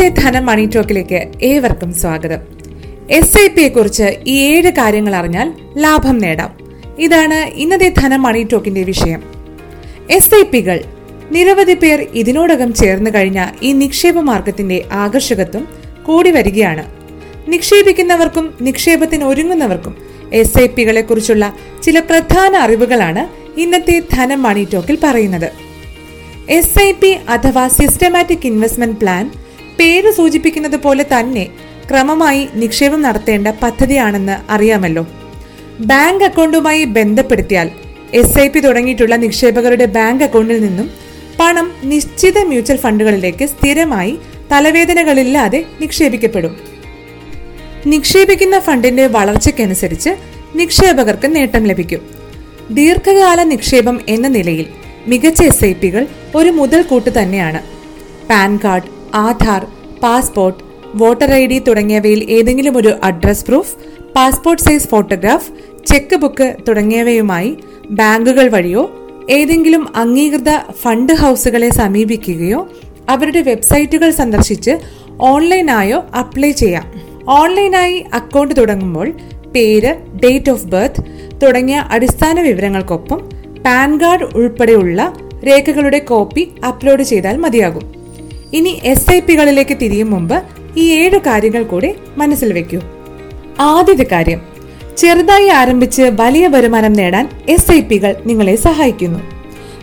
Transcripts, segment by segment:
ഇന്നത്തെ ധനം മണി ടോക്കിലേക്ക് ഏവർക്കും സ്വാഗതം. എസ് ഐ പിയെ കുറിച്ച് ഈ ഏഴ് കാര്യങ്ങൾ അറിഞ്ഞാൽ ലാഭം നേടാം. ഇതാണ് ഇന്നത്തെ ധനം മണി ടോക്കിന്റെ വിഷയം. എസ് ഐ പികൾ നിരവധി പേർ ഇതിനോടകം ചേർന്നു കഴിഞ്ഞ ഈ നിക്ഷേപ മാർഗത്തിന്റെ ആകർഷകത്വം കൂടി വരികയാണ്. നിക്ഷേപിക്കുന്നവർക്കും നിക്ഷേപത്തിന് ഒരുങ്ങുന്നവർക്കും എസ് ഐ പികളെ കുറിച്ചുള്ള ചില പ്രധാന അറിവുകളാണ് ഇന്നത്തെ ധനം മണി ടോക്കിൽ പറയുന്നത്. എസ് ഐ പി അഥവാ സിസ്റ്റമാറ്റിക് ഇൻവെസ്റ്റ്മെന്റ് പ്ലാൻ പേര് സൂചിപ്പിക്കുന്നത് പോലെ തന്നെ ക്രമമായി നിക്ഷേപം നടത്തേണ്ട പദ്ധതിയാണെന്ന് അറിയാമല്ലോ. ബാങ്ക് അക്കൗണ്ടുമായി ബന്ധപ്പെടുത്തിയാൽ എസ് ഐ പി തുടങ്ങിയിട്ടുള്ള നിക്ഷേപകരുടെ ബാങ്ക് അക്കൗണ്ടിൽ നിന്നും പണം നിശ്ചിത മ്യൂച്വൽ ഫണ്ടുകളിലേക്ക് സ്ഥിരമായി തലവേദനകളില്ലാതെ നിക്ഷേപിക്കപ്പെടും. നിക്ഷേപിക്കുന്ന ഫണ്ടിന്റെ വളർച്ചയ്ക്കനുസരിച്ച് നിക്ഷേപകർക്ക് നേട്ടം ലഭിക്കും. ദീർഘകാല നിക്ഷേപം എന്ന നിലയിൽ മികച്ച എസ് ഐ പികൾ ഒരു മുതൽക്കൂട്ട് തന്നെയാണ്. PAN card Aadhaar passport voter I D തുടങ്ങിയവയിൽ ഏതെങ്കിലും ഒരു address proof passport size photograph cheque book തുടങ്ങിയവയുമായി ബാങ്കുകൾ വഴിയോ ഏതെങ്കിലും അംഗീകൃത ഫണ്ട് ഹൗസുകളെ സമീപിക്കുകയോ അവരുടെ വെബ്സൈറ്റുകൾ സന്ദർശിച്ച് ഓൺലൈനായോ അപ്ലൈ ചെയ്യാം. ഓൺലൈനായി അക്കൗണ്ട് തുടങ്ങുമ്പോൾ പേര് ഡേറ്റ് ഓഫ് ബർത്ത് തുടങ്ങിയ അടിസ്ഥാന വിവരങ്ങൾക്കൊപ്പം പാൻ കാർഡ് ഉൾപ്പെടെയുള്ള രേഖകളുടെ കോപ്പി അപ്ലോഡ് ചെയ്താൽ മതിയാകും. ഇനി എസ് ഐ പികളിലേക്ക് തിരിയും മുമ്പ് ഈ ഏഴ് കാര്യങ്ങൾ കൂടി മനസ്സിൽ വെക്കൂ. ആദ്യത്തെ കാര്യം ചെറുതായി ആരംഭിച്ച് വലിയ വരുമാനം നേടാൻ എസ് ഐ പികൾ നിങ്ങളെ സഹായിക്കുന്നു.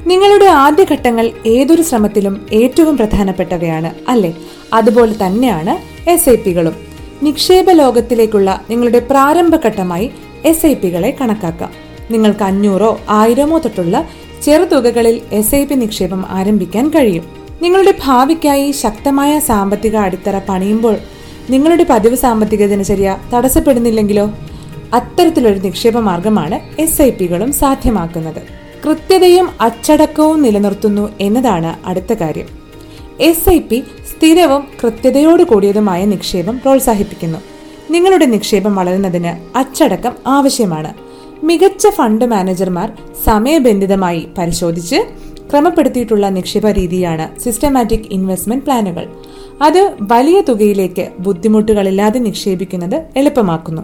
നിങ്ങളുടെ ആദ്യഘട്ടങ്ങൾ ഏതൊരു ശ്രമത്തിലും ഏറ്റവും പ്രധാനപ്പെട്ടവയാണ് അല്ലേ? അതുപോലെ തന്നെയാണ് എസ് ഐ പികളും നിക്ഷേപ ലോകത്തിലേക്കുള്ള നിങ്ങളുടെ പ്രാരംഭഘട്ടമായി എസ് ഐ പികളെ കണക്കാക്കാം. നിങ്ങൾക്ക് അഞ്ഞൂറോ ആയിരമോ തൊട്ടുള്ള ചെറുതുകകളിൽ എസ് ഐ പി നിക്ഷേപം ആരംഭിക്കാൻ കഴിയും. നിങ്ങളുടെ ഭാവിക്കായി ശക്തമായ സാമ്പത്തിക അടിത്തറ പണിയുമ്പോൾ നിങ്ങളുടെ പതിവ് സാമ്പത്തിക ദിനചര്യ തടസ്സപ്പെടുന്നില്ലെങ്കിലോ അത്തരത്തിലൊരു നിക്ഷേപ മാർഗമാണ് എസ് ഐ പികളും സാധ്യമാക്കുന്നത്. കൃത്യതയും അച്ചടക്കവും നിലനിർത്തുന്നു എന്നതാണ് അടുത്ത കാര്യം. എസ് ഐ പി സ്ഥിരവും കൃത്യതയോട് കൂടിയതുമായ നിക്ഷേപം പ്രോത്സാഹിപ്പിക്കുന്നു. നിങ്ങളുടെ നിക്ഷേപം വളരുന്നതിന് അച്ചടക്കം ആവശ്യമാണ്. മികച്ച ഫണ്ട് മാനേജർമാർ സമയബന്ധിതമായി പരിശോധിച്ച് ക്രമപ്പെടുത്തിയിട്ടുള്ള നിക്ഷേപ രീതിയാണ് സിസ്റ്റമാറ്റിക് ഇൻവെസ്റ്റ്മെന്റ് പ്ലാനുകൾ അത് വലിയ തുകയിലേക്ക് ബുദ്ധിമുട്ടുകളില്ലാതെ നിക്ഷേപിക്കുന്നത് എളുപ്പമാക്കുന്നു.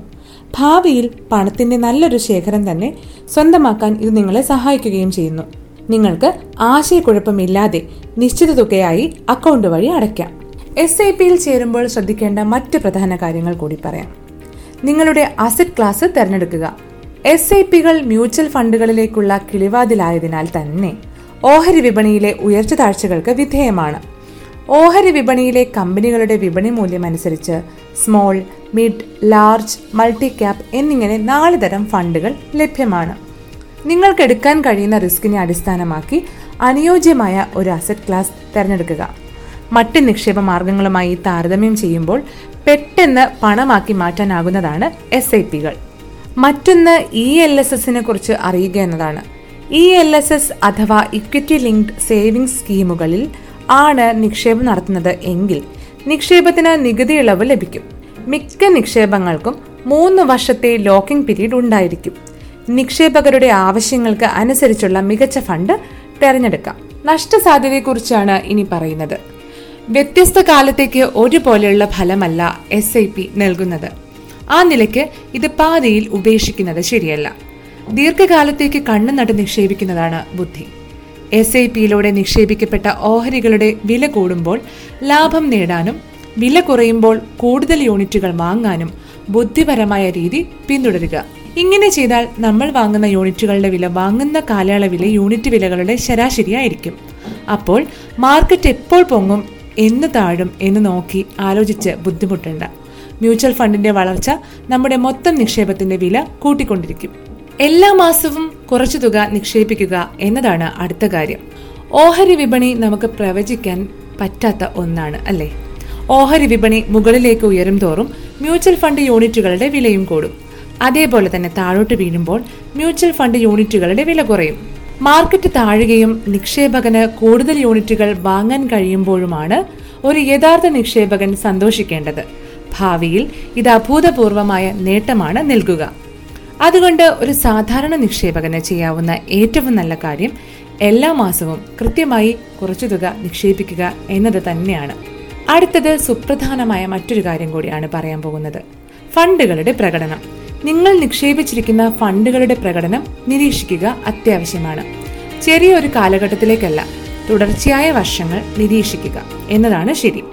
ഭാവിയിൽ പണത്തിന്റെ നല്ലൊരു ശേഖരം തന്നെ സ്വന്തമാക്കാൻ ഇത് നിങ്ങളെ സഹായിക്കുകയും ചെയ്യുന്നു. നിങ്ങൾക്ക് ആശയക്കുഴപ്പമില്ലാതെ നിശ്ചിത തുകയായി അക്കൗണ്ട് വഴി അടയ്ക്കാം. എസ് ഐ പിയിൽ ചേരുമ്പോൾ ശ്രദ്ധിക്കേണ്ട മറ്റ് പ്രധാന കാര്യങ്ങൾ കൂടി പറയാം. നിങ്ങളുടെ അസറ്റ് ക്ലാസ് തിരഞ്ഞെടുക്കുക. എസ് ഐ പികൾ മ്യൂച്വൽ ഫണ്ടുകളിലേക്കുള്ള കിളിവാതിലായതിനാൽ തന്നെ ഓഹരി വിപണിയിലെ ഉയർച്ച താഴ്ചകൾക്ക് വിധേയമാണ്. ഓഹരി വിപണിയിലെ കമ്പനികളുടെ വിപണി മൂല്യം അനുസരിച്ച് small mid large multi cap എന്നിങ്ങനെ നാല് തരം ഫണ്ടുകൾ ലഭ്യമാണ്. നിങ്ങൾക്ക് എടുക്കാൻ കഴിയുന്ന റിസ്കിനെ അടിസ്ഥാനമാക്കി അനുയോജ്യമായ ഒരു അസറ്റ് ക്ലാസ് തിരഞ്ഞെടുക്കുക. മറ്റ് നിക്ഷേപ മാർഗങ്ങളുമായി താരതമ്യം ചെയ്യുമ്പോൾ പെട്ടെന്ന് പണമാക്കി മാറ്റാനാകുന്നതാണ് എസ് ഐ പികൾ മറ്റൊന്ന് ഇ എൽ എസ് എസിനെ കുറിച്ച് അറിയുക എന്നതാണ്. ഇ എൽ എസ് എസ് അഥവാ ഇക്വിറ്റി ലിങ്ക്ഡ് സേവിംഗ്സ് സ്കീമുകളിൽ ആണ് നിക്ഷേപം നടത്തുന്നത് എങ്കിൽ നിക്ഷേപത്തിന് നികുതി ഇളവ് ലഭിക്കും. മിക്ക നിക്ഷേപങ്ങൾക്കും മൂന്ന് വർഷത്തെ ലോക്കിംഗ് പീരീഡ് ഉണ്ടായിരിക്കും. നിക്ഷേപകരുടെ ആവശ്യങ്ങൾക്ക് അനുസരിച്ചുള്ള മികച്ച ഫണ്ട് തിരഞ്ഞെടുക്കാം. നഷ്ടസാധ്യതയെക്കുറിച്ചാണ് ഇനി പറയുന്നത്. വ്യത്യസ്ത കാലത്തേക്ക് ഒരുപോലെയുള്ള ഫലമല്ല എസ് ഐ പി നൽകുന്നത്. ആ നിലയ്ക്ക് ഇത് പാതിയിൽ ഉപേക്ഷിക്കുന്നത് ശരിയല്ല. ദീർഘകാലത്തേക്ക് കണ്ണു നട്ട് നിക്ഷേപിക്കുന്നതാണ് ബുദ്ധി. എസ് ഐ പിയിലൂടെ നിക്ഷേപിക്കപ്പെട്ട ഓഹരികളുടെ വില കൂടുമ്പോൾ ലാഭം നേടാനും വില കുറയുമ്പോൾ കൂടുതൽ യൂണിറ്റുകൾ വാങ്ങാനും ബുദ്ധിപരമായ രീതി പിന്തുടരുക. ഇങ്ങനെ ചെയ്താൽ നമ്മൾ വാങ്ങുന്ന യൂണിറ്റുകളുടെ വില വാങ്ങുന്ന കാലയളവിലെ യൂണിറ്റ് വിലകളുടെ ശരാശരിയായിരിക്കും. അപ്പോൾ മാർക്കറ്റ് എപ്പോൾ പൊങ്ങും എന്ന് താഴും എന്ന് നോക്കി ആലോചിച്ച് ബുദ്ധിമുട്ടേണ്ട. മ്യൂച്വൽ ഫണ്ടിന്റെ വളർച്ച നമ്മുടെ മൊത്തം നിക്ഷേപത്തിന്റെ വില കൂട്ടിക്കൊണ്ടിരിക്കും. എല്ലാ മാസവും കുറച്ചു തുക നിക്ഷേപിക്കുക എന്നതാണ് അടുത്ത കാര്യം. ഓഹരി വിപണി നമുക്ക് പ്രവചിക്കാൻ പറ്റാത്ത ഒന്നാണ് അല്ലേ? ഓഹരി വിപണി മുകളിലേക്ക് ഉയരും തോറും മ്യൂച്വൽ ഫണ്ട് യൂണിറ്റുകളുടെ വിലയും കൂടും. അതേപോലെ തന്നെ താഴോട്ട് വീഴുമ്പോൾ മ്യൂച്വൽ ഫണ്ട് യൂണിറ്റുകളുടെ വില കുറയും. മാർക്കറ്റ് താഴുകയും നിക്ഷേപകന് കൂടുതൽ യൂണിറ്റുകൾ വാങ്ങാൻ കഴിയുമ്പോഴുമാണ് ഒരു യഥാർത്ഥ നിക്ഷേപകൻ സന്തോഷിക്കേണ്ടത്. ഭാവിയിൽ ഇത് അഭൂതപൂർവമായ നേട്ടമാണ് നൽകുക. അതുകൊണ്ട് ഒരു സാധാരണ നിക്ഷേപകന് ചെയ്യാവുന്ന ഏറ്റവും നല്ല കാര്യം എല്ലാ മാസവും കൃത്യമായി കുറച്ചു തുക നിക്ഷേപിക്കുക എന്നത് തന്നെയാണ്. അടുത്തത് സുപ്രധാനമായ മറ്റൊരു കാര്യം കൂടിയാണ് പറയാൻ പോകുന്നത്. ഫണ്ടുകളുടെ പ്രകടനം. നിങ്ങൾ നിക്ഷേപിച്ചിരിക്കുന്ന ഫണ്ടുകളുടെ പ്രകടനം നിരീക്ഷിക്കുക അത്യാവശ്യമാണ്. ചെറിയ ഒരു കാലഘട്ടത്തിലേക്കല്ല തുടർച്ചയായ വർഷങ്ങൾ നിരീക്ഷിക്കുക എന്നതാണ് ശരി.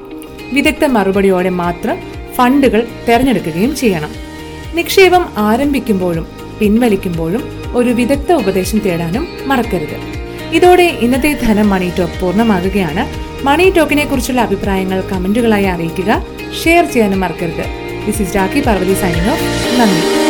വിദഗ്ധ മറുപടിയോടെ മാത്രം ഫണ്ടുകൾ തിരഞ്ഞെടുക്കുകയും ചെയ്യണം. നിക്ഷേപം ആരംഭിക്കുമ്പോഴും പിൻവലിക്കുമ്പോഴും ഒരു വിദഗ്ധ ഉപദേശം തേടാനും മറക്കരുത്. ഇതോടെ ഇന്നത്തെ ധനം മണി ടോക്ക് പൂർണമാകുകയാണ്. മണി ടോക്കിനെ കുറിച്ചുള്ള അഭിപ്രായങ്ങൾ കമന്റുകളായി അറിയിക്കുക. ഷെയർ ചെയ്യാനും മറക്കരുത്. This is Rakhi Parvathy of നന്ദി.